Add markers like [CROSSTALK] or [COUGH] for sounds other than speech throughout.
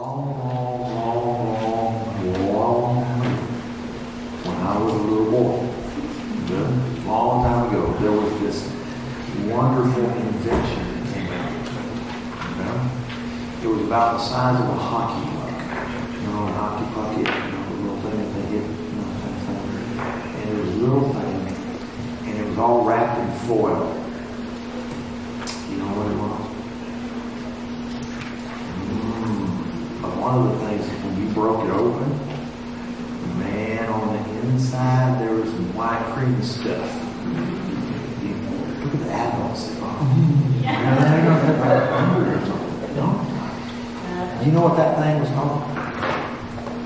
long, long, long, long, when I was a little boy, a long time ago, there was this wonderful invention that came out. You know? It was about the size of a hockey puck. You know, a hockey puck, it, you know, little thing that they hit, you know. And it was a little thing, and it was all wrapped in foil. You know what it was? Mm. But one of the things, when you broke it open, man, on the inside there was some white cream stuff. You, look at the adults. No? Do you know what that thing was called?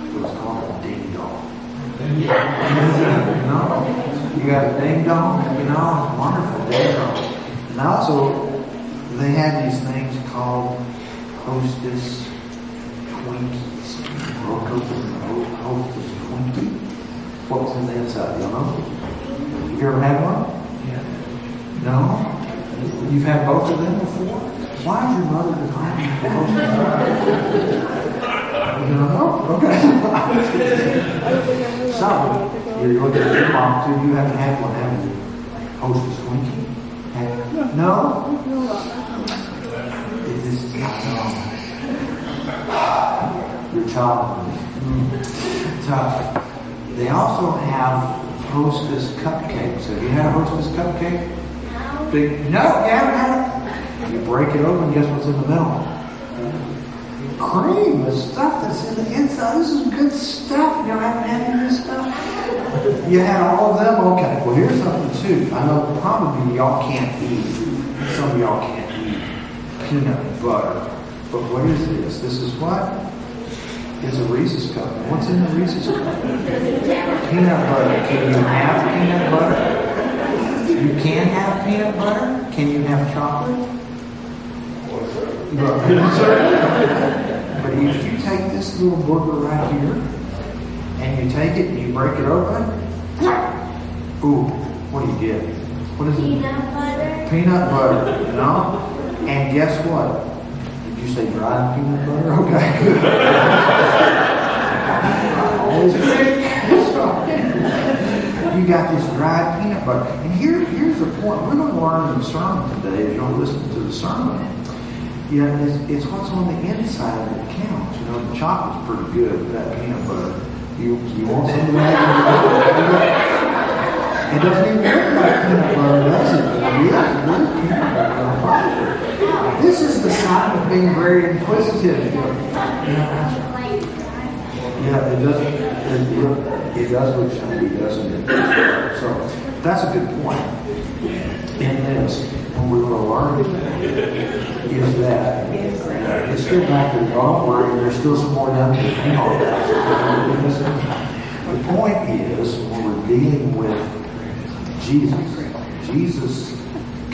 It was called a ding dong. [LAUGHS] no? You got a ding dong? You know, wonderful ding dong. And also, they had these things called Hostess Twinkies. Broke open the Ho- Hostess Twinkie. What was in the inside? You know? Have you ever had one? No? You've had both of them before? Why is your mother declining the Hostess You don't know? Okay. [LAUGHS] so, you're looking at your mom too. You haven't had one, have you? Hostess Twinkie? Have- No? It is your childhood. Mm. Tough. They also have Hostess cupcakes. Have you had a Hostess cupcake? Big, no, you haven't had it. You break it open, guess what's in the middle? Cream, the stuff that's in the inside. This is good stuff. You haven't had any of this stuff? You had all of them? Okay. Well, here's something too. I know probably y'all can't eat. Some of y'all can't eat peanut butter. But what is this? This is what? It's a Reese's cup. What's in the Reese's cup? Peanut butter. Can you have peanut butter? You can have peanut butter? Can you have chocolate? [LAUGHS] But if you take this little booger right here, and you take it and you break it open, ooh, what do you get? What is it? Peanut butter. Peanut butter, No. And guess what? You say dried peanut butter? Okay. You got this dried peanut butter. And here, here's the point. We're going to learn in the sermon today, if you'll listen to the sermon. Yeah, it's, it's what's on the inside that counts. You know, the chocolate's pretty good, that peanut butter. You, you want some of that? It doesn't even look like peanut butter, does it? Peanut butter. This is the sign of being very inquisitive. Yeah, it does. It, it does look shiny, doesn't it? So that's a good point. In this, when we're going to learn is that it's still back to don't worry. There's still some more down here. Hang on. The point is when we're dealing with Jesus, Jesus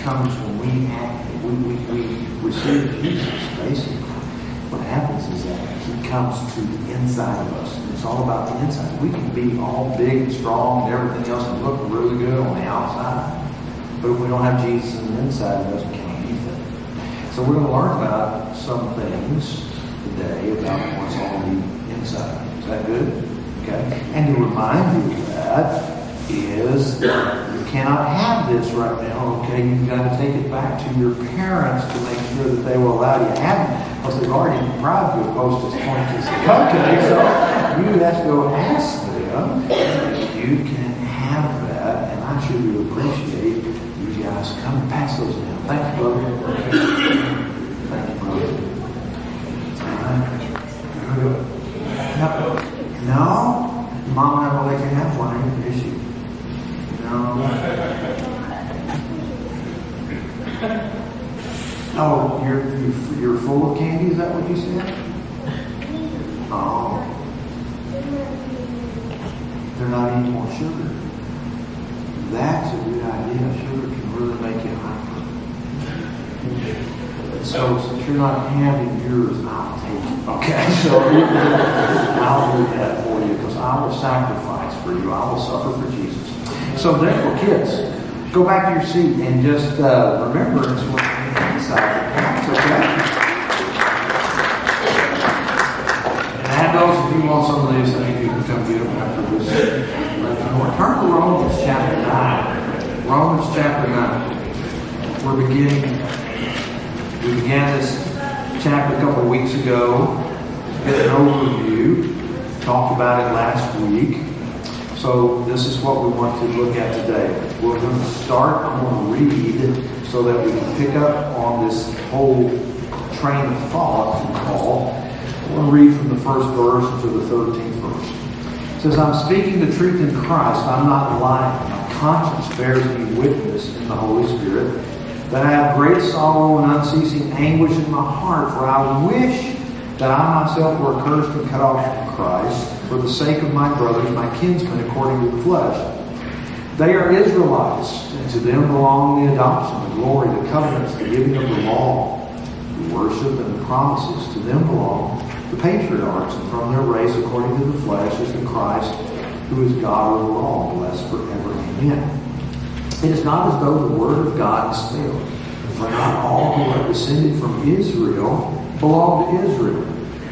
comes when we act, we, we, we receive Jesus, basically. What happens is that he comes to the inside of us. And it's all about the inside. We can be all big and strong and everything else and look really good on the outside. But if we don't have Jesus on the inside, it doesn't count anything. So we're going to learn about some things today about what's on the inside. Is that good? Okay. And to remind you of that is cannot have this right now, okay? You've got to take it back to your parents to make sure that they will allow you to have it. Because they've already deprived you of Hostess Twinkies and cupcakes, so you have to go ask them you can have that. And I do appreciate you guys come and pass those down. Thank you, brother. Thank you, brother. No, no, mom never let you have one, either, did she? [LAUGHS] Oh, you're, you're full of candy. Is that what you said? Oh, they're not eating more sugar. That's a good idea. Sugar can really make you hyper. So since you're not having yours, I'll take it. Okay, [LAUGHS] so I'll do that for you because I will sacrifice for you. I will suffer for Jesus. So therefore, kids, go back to your seat and just uh, remember it's what's on inside okay? have those, if you want some of these, I think you can come get them after this. Turn to Romans chapter 9. Romans chapter 9. We're beginning, we began this chapter a couple of weeks ago, get an overview, talked about it last week. So this is what we want to look at today. We're going to start, I'm going to read so that we can pick up on this whole train of thought, if you call. I want to read from the first verse to the 13th verse. It says, I'm speaking the truth in Christ. I'm not lying. My conscience bears me witness in the Holy Spirit that I have great sorrow and unceasing anguish in my heart, for I wish that I myself were accursed and cut off from Christ for the sake of my brothers, my kinsmen according to the flesh. They are Israelites, and to them belong the adoption, the glory, the covenants, the giving of the law, the worship, and the promises. To them belong the patriarchs, and from their race, according to the flesh, is the Christ, who is God over all, blessed forever. Amen. It is not as though the word of God has failed. For not all who are descended from Israel belong to Israel,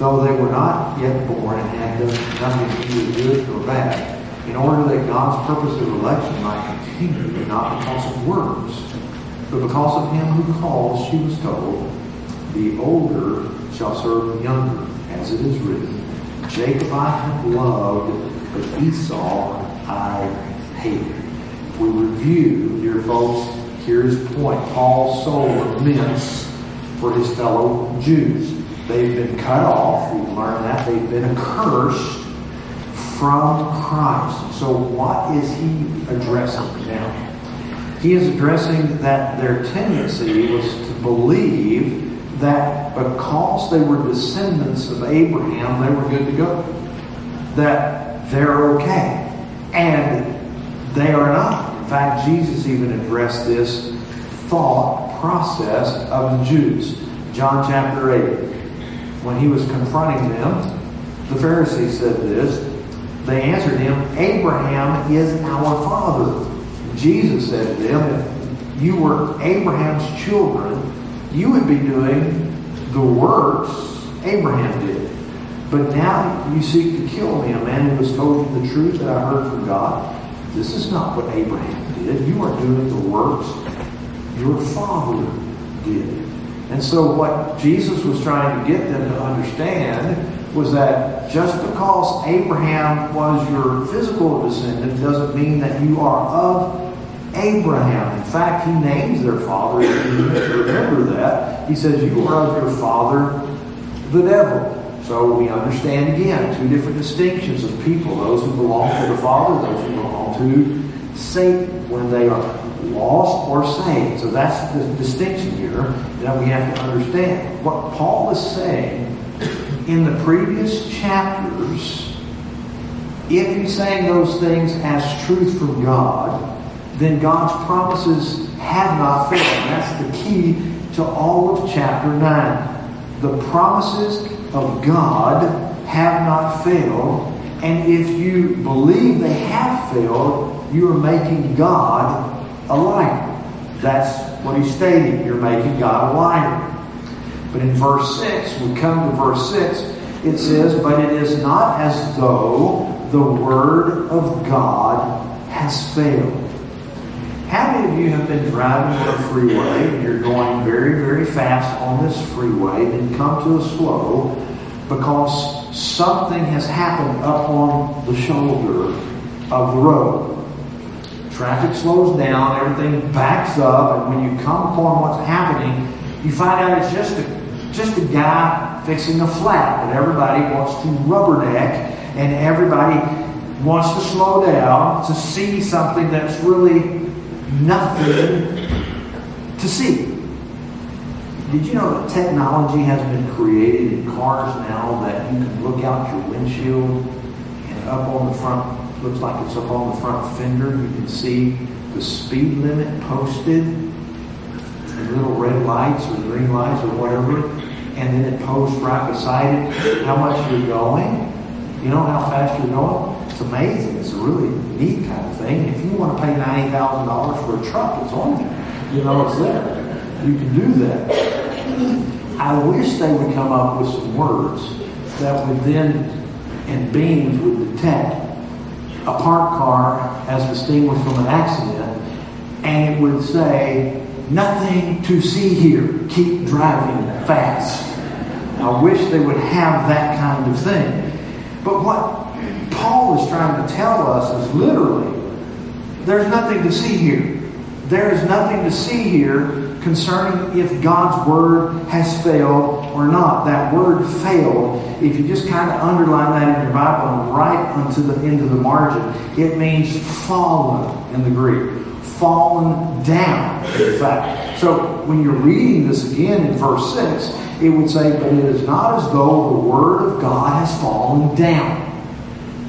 though they were not yet born and had done nothing either good or bad, in order that God's purpose of election might continue, not because of works, but because of him who calls, she was told, the older shall serve the younger, as it is written, Jacob I have loved, but Esau I hated. We review, dear folks, here's the point. Paul's soul laments for his fellow Jews. They've been cut off. We've learned that. They've been accursed from Christ. So what is he addressing now? He is addressing that their tendency was to believe that because they were descendants of Abraham, they were good to go. That they're okay. And they are not. In fact, Jesus even addressed this thought process of the Jews. John chapter 8. When he was confronting them, the Pharisees said this. They answered him, Abraham is our father. Jesus said to them, if you were Abraham's children, you would be doing the works Abraham did. But now you seek to kill me, a man who has told you the truth that I heard from God. This is not what Abraham did. You are doing the works your father did. And so what Jesus was trying to get them to understand was that just because Abraham was your physical descendant doesn't mean that you are of Abraham. In fact, he names their father. Remember that, he says, You are of your father, the devil. So we understand again two different distinctions of people those who belong to the Father, those who belong to Satan when they are lost or saved. So that's the distinction here that we have to understand. What Paul is saying in the previous chapters, if he's saying those things as truth from God, then God's promises have not failed. That's the key to all of chapter 9. The promises of God have not failed. And if you believe they have failed, you are making God a liar. That's what he's stating. You're making God a liar. But in verse 6, we come to verse 6, it says, But it is not as though the word of God has failed. How many of you have been driving on a freeway and you're going very, very fast on this freeway and come to a slow because something has happened up on the shoulder of the road? Traffic slows down, everything backs up, and when you come upon what's happening, you find out it's just a just a guy fixing a flat, but everybody wants to rubberneck and everybody wants to slow down to see something that's really nothing to see. Did you know that technology has been created in cars now that you can look out your windshield and up on the front, looks like it's up on the front fender. You can see the speed limit posted, the little red lights or green lights or whatever, and then it posts right beside it how much you're going. You know how fast you're going? It's amazing. It's a really neat kind of thing. If you want to pay ninety thousand dollars for a truck, it's on there. You know, it's there. You can do that. I wish they would come up with some words that would then, and beams would detect a parked car as distinguished from an accident, and it would say, nothing to see here, keep driving fast. I wish they would have that kind of thing. But what Paul is trying to tell us is literally, there's nothing to see here. There is nothing to see here concerning if God's word has failed or not. That word failed, if you just kind of underline that in your Bible and write onto the end of the margin, it means fallen in the Greek. Fallen down, in fact. So when you're reading this again in verse 6, it would say, But it is not as though the word of God has fallen down.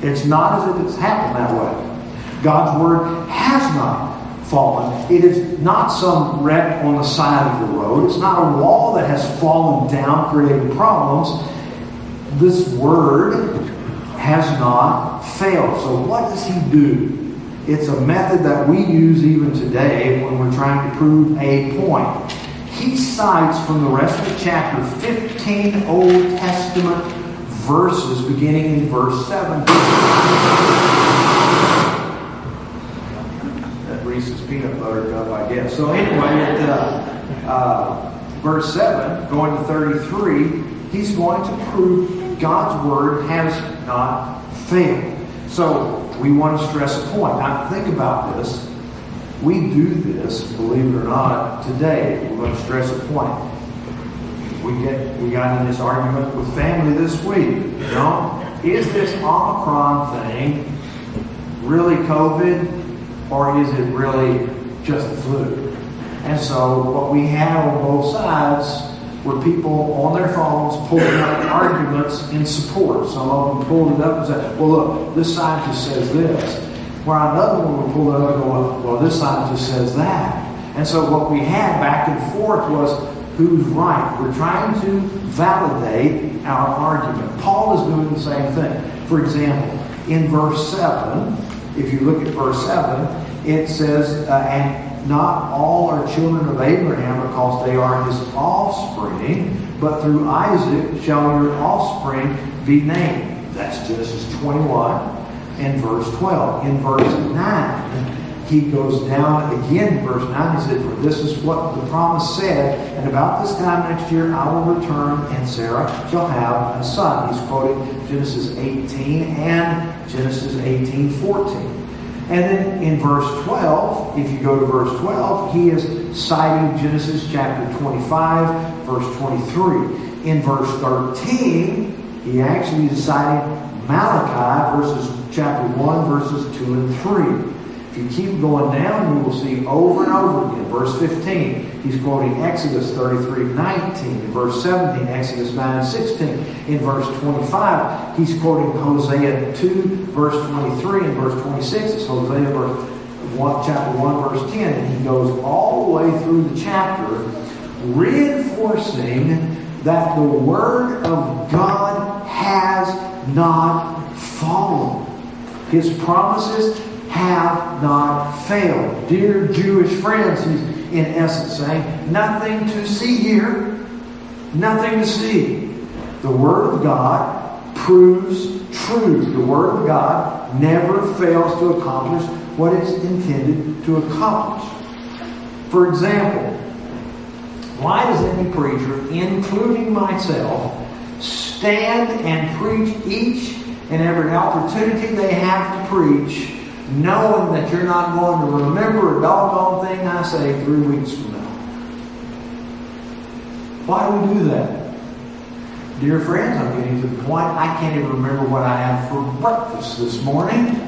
It's not as if it's happened that way. God's word has not fallen. It is not some wreck on the side of the road. It's not a wall that has fallen down, creating problems. This word has not failed. So, what does he do? It's a method that we use even today when we're trying to prove a point. He cites from the rest of the chapter 15 Old Testament verses beginning in verse 7. Reese's peanut butter cup, I guess. So anyway, at uh, uh, verse 7, going to 33, he's going to prove God's word has not failed. So we want to stress a point. Now think about this. We do this, believe it or not, today. We're going to stress a point. We get we got in this argument with family this week. You know, is this Omicron thing really COVID? Or is it really just the flu? And so what we have on both sides were people on their phones pulling up arguments in support. Some of them pulled it up and said, well, look, this scientist says this. Where another one would pull it up and go, well, this scientist says that. And so what we had back and forth was who's right. We're trying to validate our argument. Paul is doing the same thing. For example, in verse 7, if you look at verse 7, it says, uh, And not all are children of Abraham because they are his offspring, but through Isaac shall your offspring be named. That's Genesis 21 and verse 12. In verse 9, he goes down again verse 9. He said, For this is what the promise said, and about this time next year I will return, and Sarah shall have a son. He's quoting Genesis 18 and Genesis 18 14. And then in verse 12, if you go to verse 12, he is citing Genesis chapter 25, verse 23. In verse 13, he actually is citing Malachi verses chapter 1, verses 2 and 3. If you keep going down, you will see over and over again. Verse 15, he's quoting Exodus 33, 19. In verse 17, Exodus 9 16. In verse 25, he's quoting Hosea 2, verse 23. In verse 26, it's Hosea verse 1, chapter 1, verse 10. And he goes all the way through the chapter, reinforcing that the Word of God has not fallen. His promises have not failed. Dear Jewish friends, he's in essence saying, nothing to see here, nothing to see. The Word of God proves true. The Word of God never fails to accomplish what it's intended to accomplish. For example, why does any preacher, including myself, stand and preach each and every opportunity they have to preach knowing that you're not going to remember a doggone thing I say three weeks from now. Why do we do that? Dear friends, I'm getting to the point I can't even remember what I had for breakfast this morning.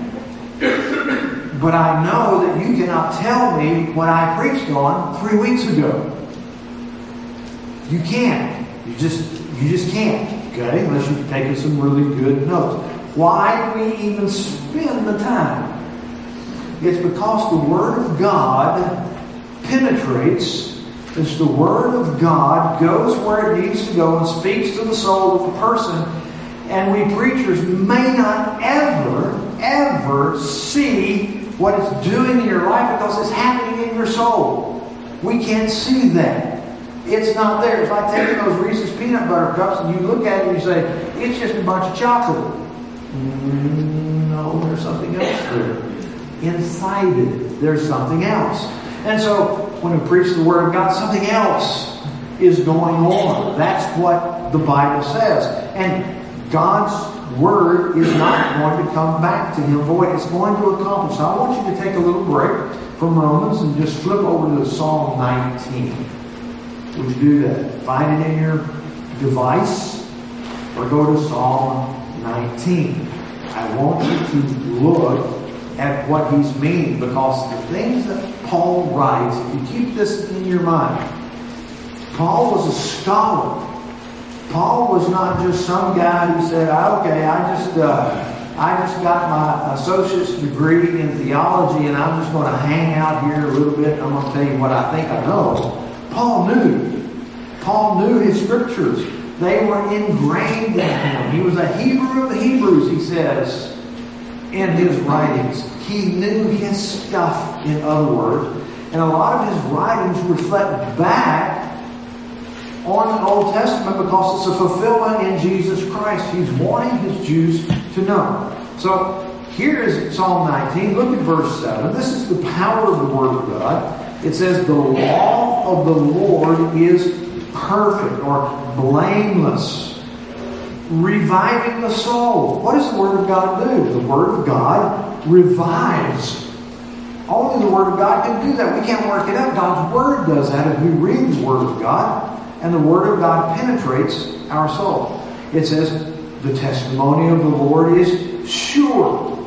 [COUGHS] But I know that you cannot tell me what I preached on three weeks ago. You can't. You just you just can't. Okay? Unless you've taken some really good notes. Why do we even spend the time? It's because the Word of God penetrates. As the Word of God goes where it needs to go and speaks to the soul of the person. And we preachers may not ever, ever see what it's doing in your life because it's happening in your soul. We can't see that. It's not there. It's like taking those Reese's peanut butter cups and you look at it and you say, it's just a bunch of chocolate. Mm, no, there's something else there. Inside it, there's something else. And so when we preach the Word of God, something else is going on. That's what the Bible says. And God's Word is not going to come back to Him void. It's going to accomplish. So I want you to take a little break from Romans and just flip over to Psalm 19. Would you do that? Find it in your device or go to Psalm 19. I want you to look at what he's meaning because the things that Paul writes, if you keep this in your mind, Paul was a scholar. Paul was not just some guy who said, "Okay, I just uh, I just got my associate's degree in theology, and I'm just going to hang out here a little bit. I'm going to tell you what I think I know." Paul knew. Paul knew his scriptures. They were ingrained in him. He was a Hebrew of the Hebrews, he says in his writings. He knew his stuff, in other words. And a lot of his writings reflect back on the Old Testament because it's a fulfillment in Jesus Christ. He's wanting his Jews to know. So here is Psalm 19. Look at verse 7. This is the power of the Word of God. It says, The law of the Lord is perfect or blameless reviving the soul. What does the Word of God do? The Word of God revives. Only the Word of God can do that. We can't work it out. God's Word does that if we read the Word of God, and the Word of God penetrates our soul. It says, the testimony of the Lord is sure,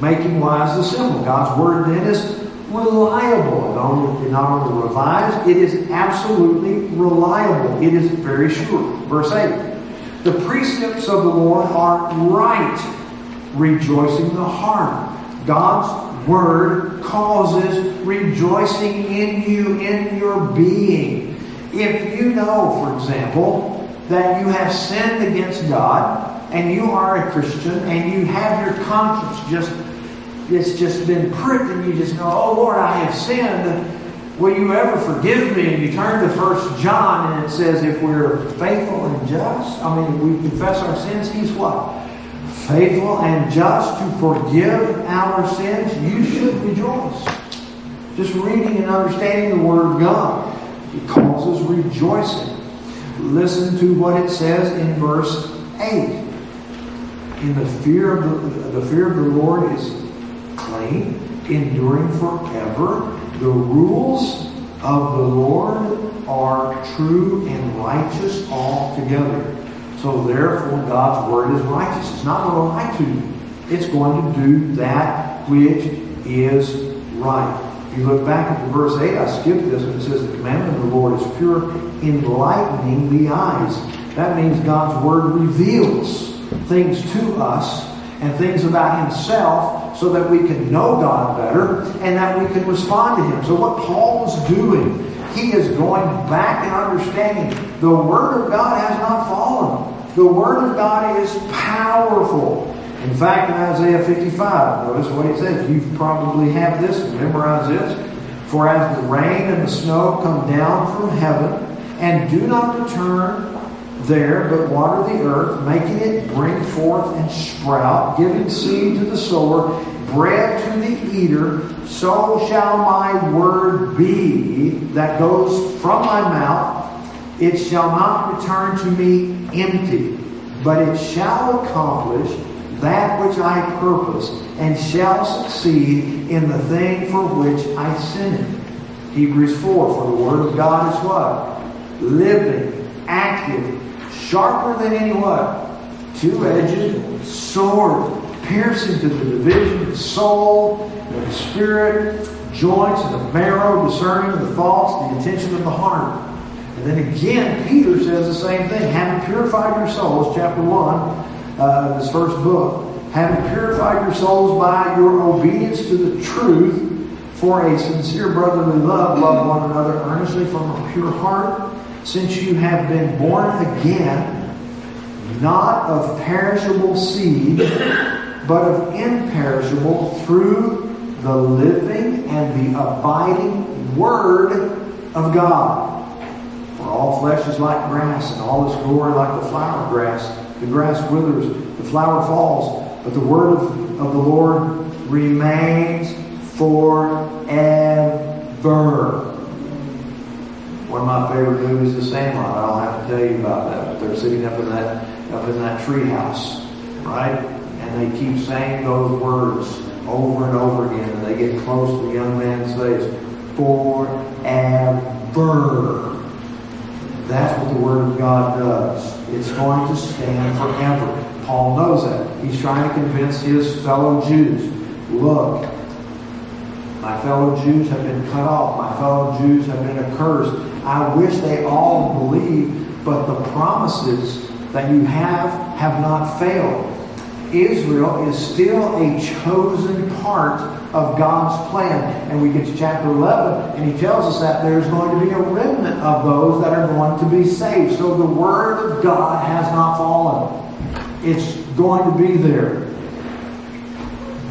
making wise the simple. God's Word then is reliable. It, only, not only revives, it is absolutely reliable. It is very sure. Verse 8. The precepts of the Lord are right, rejoicing the heart. God's word causes rejoicing in you, in your being. If you know, for example, that you have sinned against God, and you are a Christian, and you have your conscience just, it's just been pricked, and you just know, oh Lord, I have sinned Will you ever forgive me? And you turn to First John and it says, if we're faithful and just, I mean, we confess our sins, he's what? Faithful and just to forgive our sins. You should rejoice. Just reading and understanding the Word of God. It causes rejoicing. Listen to what it says in verse 8. In the fear of the, the fear of the Lord is clean, enduring forever. The rules of the Lord are true and righteous altogether. So therefore, God's word is righteous. It's not going to lie to you. It's going to do that which is right. If you look back at the verse 8, I skipped this, and it says, The commandment of the Lord is pure, enlightening the eyes. That means God's word reveals things to us and things about himself so that we can know God better and that we can respond to Him. So, what Paul was doing, he is going back and understanding the Word of God has not fallen. The Word of God is powerful. In fact, in Isaiah 55, notice what it says. You probably have this, memorize this. For as the rain and the snow come down from heaven and do not return there, but water the earth, making it bring forth and sprout, giving seed to the sower, bread to the eater, so shall my word be that goes from my mouth. It shall not return to me empty, but it shall accomplish that which I purpose, and shall succeed in the thing for which I sent it. Hebrews 4, for the word of God is what? Living, active, sharper than any what? Two-edged sword piercing to the division of the soul, and the spirit, joints, and the marrow, discerning of the thoughts, the intention of the heart. And then again, Peter says the same thing. Having purified your souls, chapter 1, uh, this first book, having purified your souls by your obedience to the truth, for a sincere brotherly love, love one another earnestly from a pure heart, since you have been born again, not of perishable seed, but of imperishable through the living and the abiding Word of God. For all flesh is like grass, and all its glory like the flower grass. The grass withers, the flower falls, but the word of, of the Lord remains forever. One of my favorite movies is The Sandlot. I don't have to tell you about that, but they're sitting up in that up in that treehouse, right? And they keep saying those words over and over again, and they get close the young man's face. Forever. That's what the Word of God does. It's going to stand forever. Paul knows that. He's trying to convince his fellow Jews look, my fellow Jews have been cut off. My fellow Jews have been accursed. I wish they all believed, but the promises that you have have not failed. Israel is still a chosen part of God's plan. And we get to chapter 11, and he tells us that there's going to be a remnant of those that are going to be saved. So the Word of God has not fallen, it's going to be there.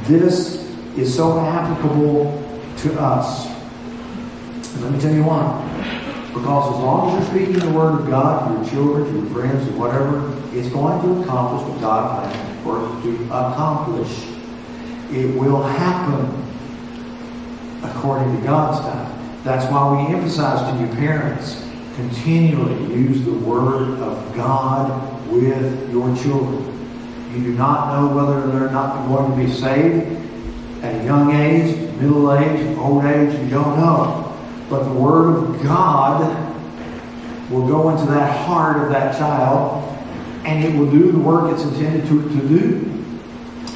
This is so applicable to us. Let me tell you why. Because as long as you're speaking the Word of God to your children, to your friends, or whatever, it's going to accomplish what God planned for it to accomplish. It will happen according to God's time. That's why we emphasize to you parents, continually use the Word of God with your children. You do not know whether they're not going to be saved at a young age, middle age, old age, you don't know. But the Word of God will go into that heart of that child and it will do the work it's intended to, to do.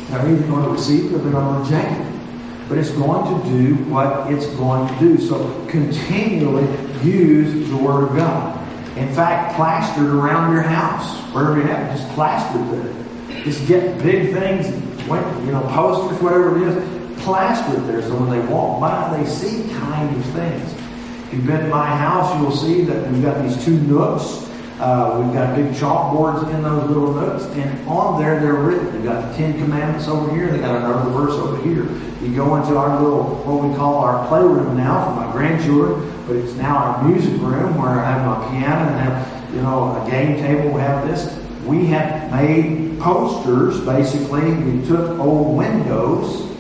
They're either going to receive it or they're going to reject it. But it's going to do what it's going to do. So continually use the Word of God. In fact, plastered around your house, wherever you have it, just plastered there. Just get big things, you know, posters, whatever it is, plastered there. So when they walk by, they see kind of things. If you've been to my house, you'll see that we've got these two nooks uh, we've got big chalkboards in those little nooks, and on there they're written. They've got the Ten Commandments over here, they got another verse over here. You go into our little, what we call our playroom now for my grandchildren, but it's now our music room where I have my piano and have, you know, a game table. We have this. We have made posters, basically. We took old windows,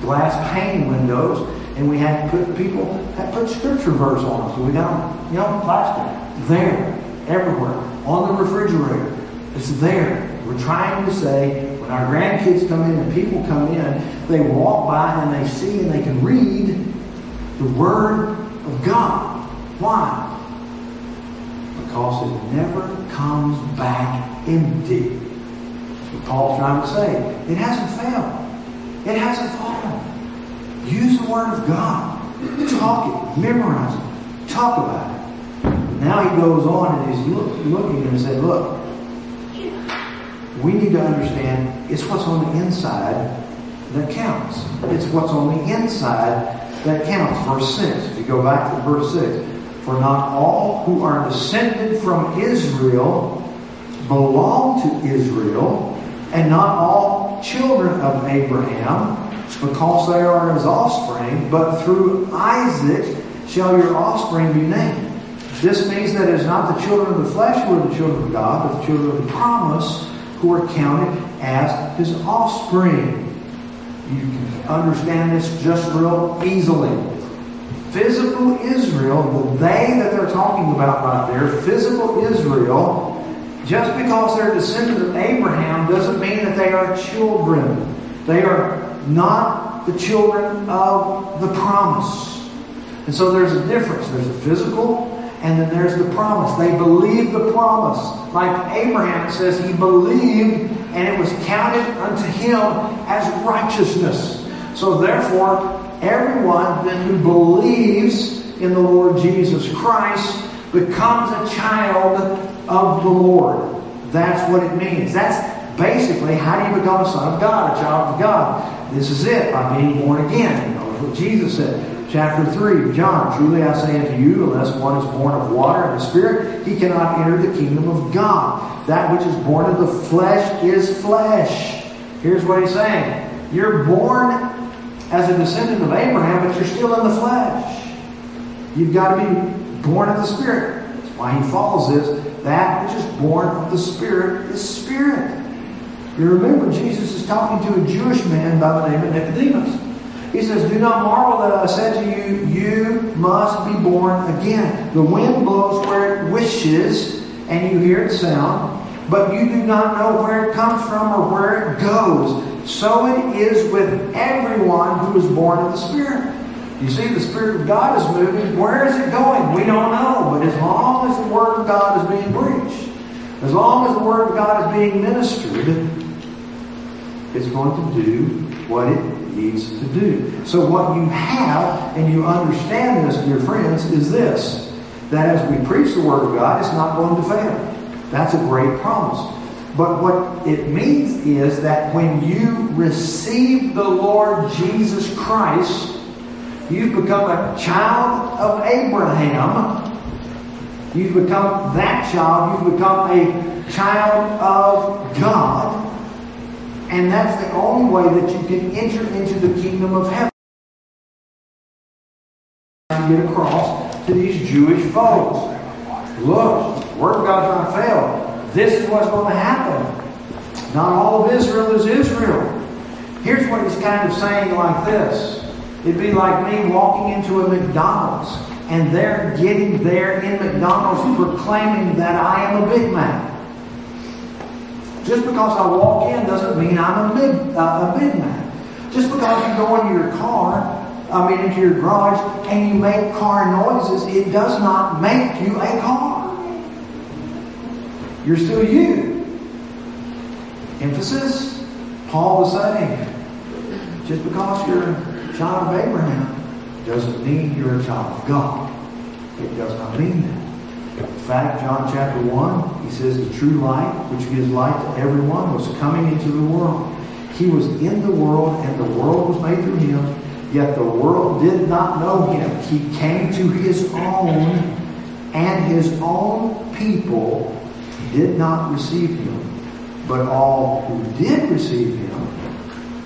glass pane windows, and we had put people, had put scripture verse on them. So we got them, you know, plastic there everywhere, on the refrigerator. It's there. We're trying to say when our grandkids come in and people come in, they walk by and they see and they can read the Word of God. Why? Because it never comes back empty. That's what Paul's trying to say. It hasn't failed. It hasn't fallen. Use the Word of God. Talk it. Memorize it. Talk about it. Now he goes on and he's look, looking and said, look, we need to understand it's what's on the inside that counts. It's what's on the inside that counts. Verse 6. If you go back to verse 6. For not all who are descended from Israel belong to Israel, and not all children of Abraham, because they are his offspring, but through Isaac shall your offspring be named. This means that it is not the children of the flesh who are the children of God, but the children of the promise who are counted as his offspring. You can understand this just real easily. Physical Israel, the they that they're talking about right there, physical Israel, just because they're descendants of Abraham doesn't mean that they are children. They are not the children of the promise. And so there's a difference. There's a physical and then there's the promise. They believed the promise. Like Abraham, it says he believed and it was counted unto him as righteousness. So therefore, everyone then who believes in the Lord Jesus Christ becomes a child of the Lord. That's what it means. That's basically, how do you become a son of God, a child of God? This is it, by being born again. Know what Jesus said. Chapter 3, John, truly I say unto you, unless one is born of water and the Spirit, he cannot enter the kingdom of God. That which is born of the flesh is flesh. Here's what he's saying. You're born as a descendant of Abraham, but you're still in the flesh. You've got to be born of the Spirit. That's why he follows this. That which is born of the Spirit is Spirit. You remember, Jesus is talking to a Jewish man by the name of Nicodemus. He says, Do not marvel that I said to you, You must be born again. The wind blows where it wishes, and you hear its sound, but you do not know where it comes from or where it goes. So it is with everyone who is born of the Spirit. You see, the Spirit of God is moving. Where is it going? We don't know. But as long as the Word of God is being preached, as long as the Word of God is being ministered, it's going to do what it needs to do. So, what you have, and you understand this, dear friends, is this that as we preach the Word of God, it's not going to fail. That's a great promise. But what it means is that when you receive the Lord Jesus Christ, you've become a child of Abraham. You've become that child. You've become a child of God. And that's the only way that you can enter into the kingdom of heaven. To get across to these Jewish folks. Look, of God's to fail. This is what's going to happen. Not all of Israel is Israel. Here's what he's kind of saying like this. It'd be like me walking into a McDonald's and they're getting there in McDonald's proclaiming that I am a Big Mac. Just because I walk in doesn't mean I'm a big, uh, a man. Just because you go into your car, I mean into your garage, and you make car noises, it does not make you a car. You're still you. Emphasis, Paul was saying, just because you're a child of Abraham doesn't mean you're a child of God. It does not mean that. In fact, John chapter 1, he says, The true light, which gives light to everyone, was coming into the world. He was in the world, and the world was made through him, yet the world did not know him. He came to his own, and his own people did not receive him. But all who did receive him,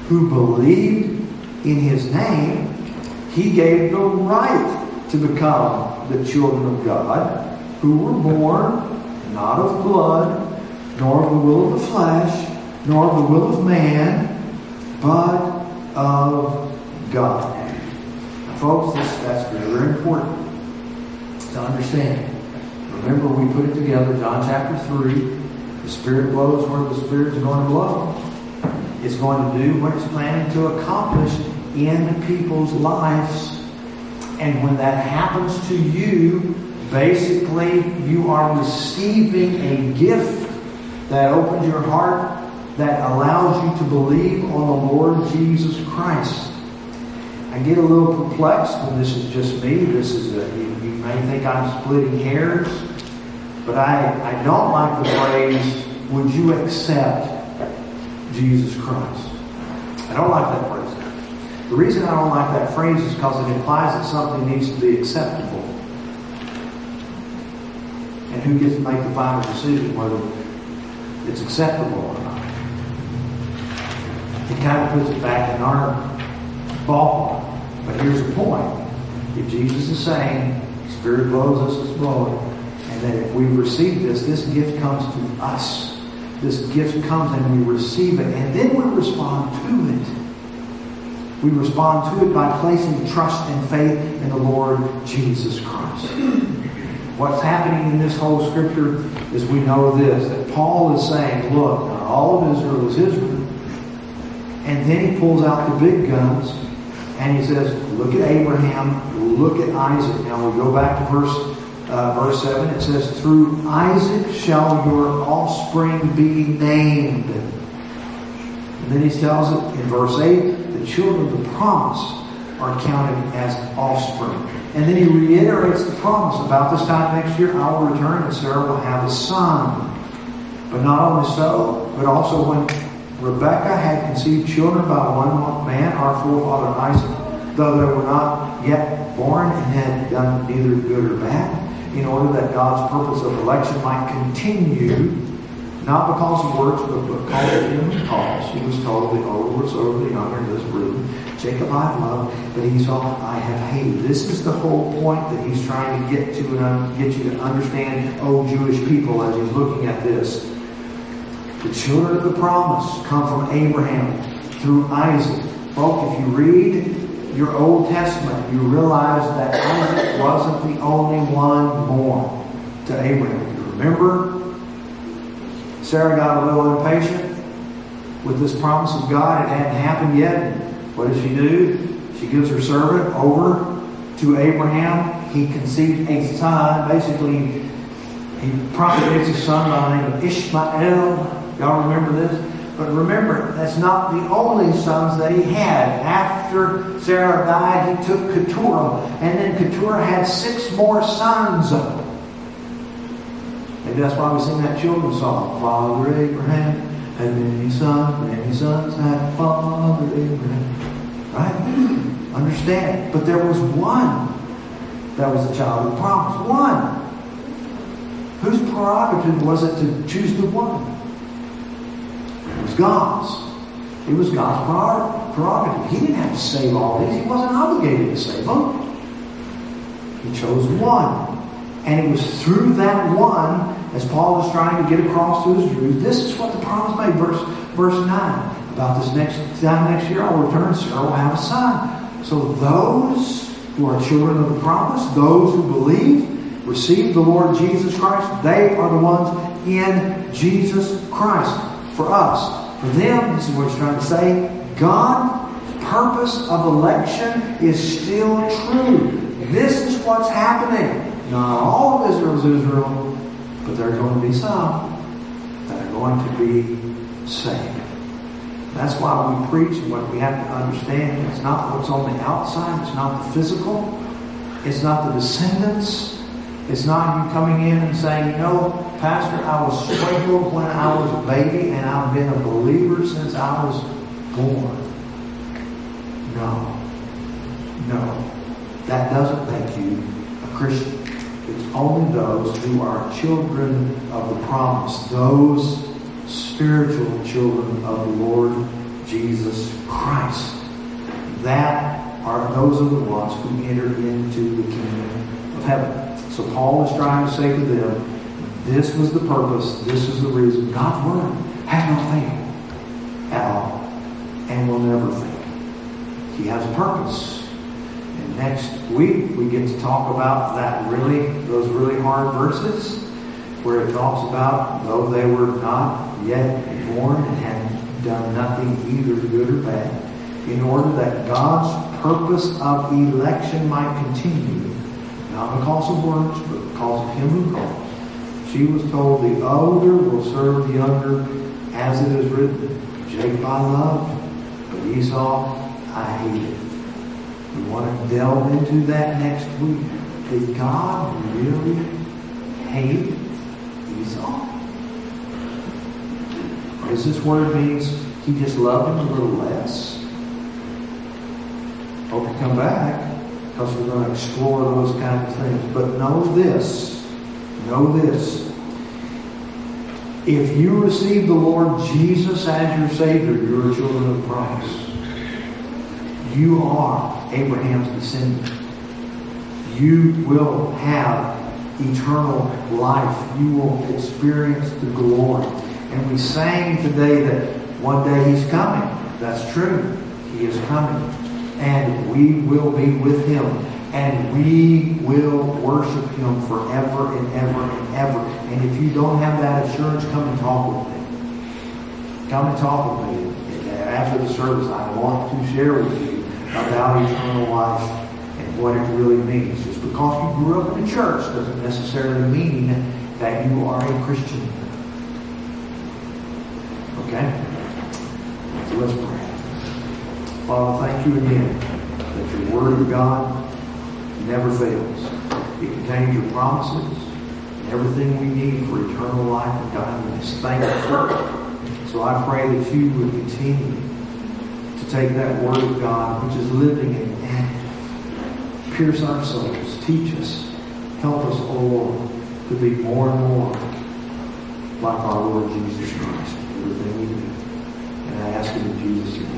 who believed in his name, he gave the right to become the children of God who were born not of blood, nor of the will of the flesh, nor of the will of man, but of God. Now, folks, this, that's very, very important to understand. Remember, we put it together, John chapter 3. The Spirit blows where the Spirit is going to blow. It's going to do what it's planning to accomplish in people's lives. And when that happens to you, Basically, you are receiving a gift that opens your heart, that allows you to believe on the Lord Jesus Christ. I get a little perplexed, and this is just me. This is a, you, you may think I'm splitting hairs, but I, I don't like the phrase, would you accept Jesus Christ? I don't like that phrase. The reason I don't like that phrase is because it implies that something needs to be acceptable and who gets to make the final decision whether it's acceptable or not. It kind of puts it back in our ballpark. But here's the point. If Jesus is saying, Spirit blows us, it's blowing, and that if we receive this, this gift comes to us. This gift comes and we receive it, and then we respond to it. We respond to it by placing trust and faith in the Lord Jesus Christ. What's happening in this whole scripture is we know this that Paul is saying, look, all of Israel is Israel. And then he pulls out the big guns and he says, look at Abraham, look at Isaac. Now we go back to verse uh, verse 7. It says, Through Isaac shall your offspring be named. And then he tells it in verse 8 the children of the promise are counted as offspring. And then he reiterates the promise about this time next year, I will return and Sarah will have a son. But not only so, but also when Rebekah had conceived children by one man, our forefather Isaac, though they were not yet born and had done neither good or bad, in order that God's purpose of election might continue, not because of works, but because of who calls. He was told, the older was over the younger, this room. Jacob I love, but Esau I have hated. This is the whole point that he's trying to get to and uh, get you to understand, oh Jewish people, as he's looking at this. The children of the promise come from Abraham through Isaac. Folks, if you read your Old Testament, you realize that Isaac wasn't the only one born to Abraham. You remember? Sarah got a little impatient with this promise of God. It hadn't happened yet. What does she do? She gives her servant over to Abraham. He conceived a son. Basically, he propagates a son by the name of Ishmael. Y'all remember this? But remember, that's not the only sons that he had. After Sarah died, he took Keturah, and then Keturah had six more sons. Maybe that's why we sing that children's song. Father Abraham had many sons, many sons had Father Abraham. Right? [CLEARS THROAT] Understand? But there was one that was a child of promise. One. Whose prerogative was it to choose the one? It was God's. It was God's prerogative. He didn't have to save all these. He wasn't obligated to save them. He chose one. And it was through that one, as Paul is trying to get across to his Jews, this is what the promise made. Verse, verse 9. About this next time next year, I'll return, Sarah will have a son. So those who are children of the promise, those who believe, receive the Lord Jesus Christ, they are the ones in Jesus Christ for us. For them, this is what he's trying to say, God's purpose of election is still true. This is what's happening. Not all of Israel is Israel, but there are going to be some that are going to be saved. That's why we preach and what we have to understand. It's not what's on the outside, it's not the physical, it's not the descendants. It's not you coming in and saying, you know, Pastor, I was sprinkled when I was a baby and I've been a believer since I was born. No. No. That doesn't make you a Christian. Only those who are children of the promise, those spiritual children of the Lord Jesus Christ. That are those are the ones who enter into the kingdom of heaven. So Paul is trying to say to them, this was the purpose, this is the reason. God's word has not failed at all and will never fail. He has a purpose. Next week we get to talk about that really, those really hard verses where it talks about though they were not yet born and had done nothing either good or bad, in order that God's purpose of election might continue not because of works, but because of him who calls. She was told, the older will serve the younger, as it is written, Jacob I loved, but Esau I hated. We want to delve into that next week. Did God really hate Esau? Does this word means he just loved him a little less? Hope you come back because we're going to explore those kind of things. But know this, know this. If you receive the Lord Jesus as your Savior, you're a children of Christ. You are Abraham's descendant. You will have eternal life. You will experience the glory. And we sang today that one day He's coming. That's true. He is coming and we will be with him and we will worship him forever and ever and ever. And if you don't have that assurance, come and talk with me. Come and talk with me. After the service, I want to share with you about eternal life and what it really means. Just because you grew up in a church doesn't necessarily mean that you are a Christian. Okay? So let's pray. Father, thank you again that your Word of God never fails. It contains your promises. And everything we need for eternal life and godliness. Thank you. So I pray that you would continue take that word of God, which is living and active, pierce our souls, teach us, help us, O Lord, to be more and more like our Lord Jesus Christ, everything do. And I ask it in Jesus' name.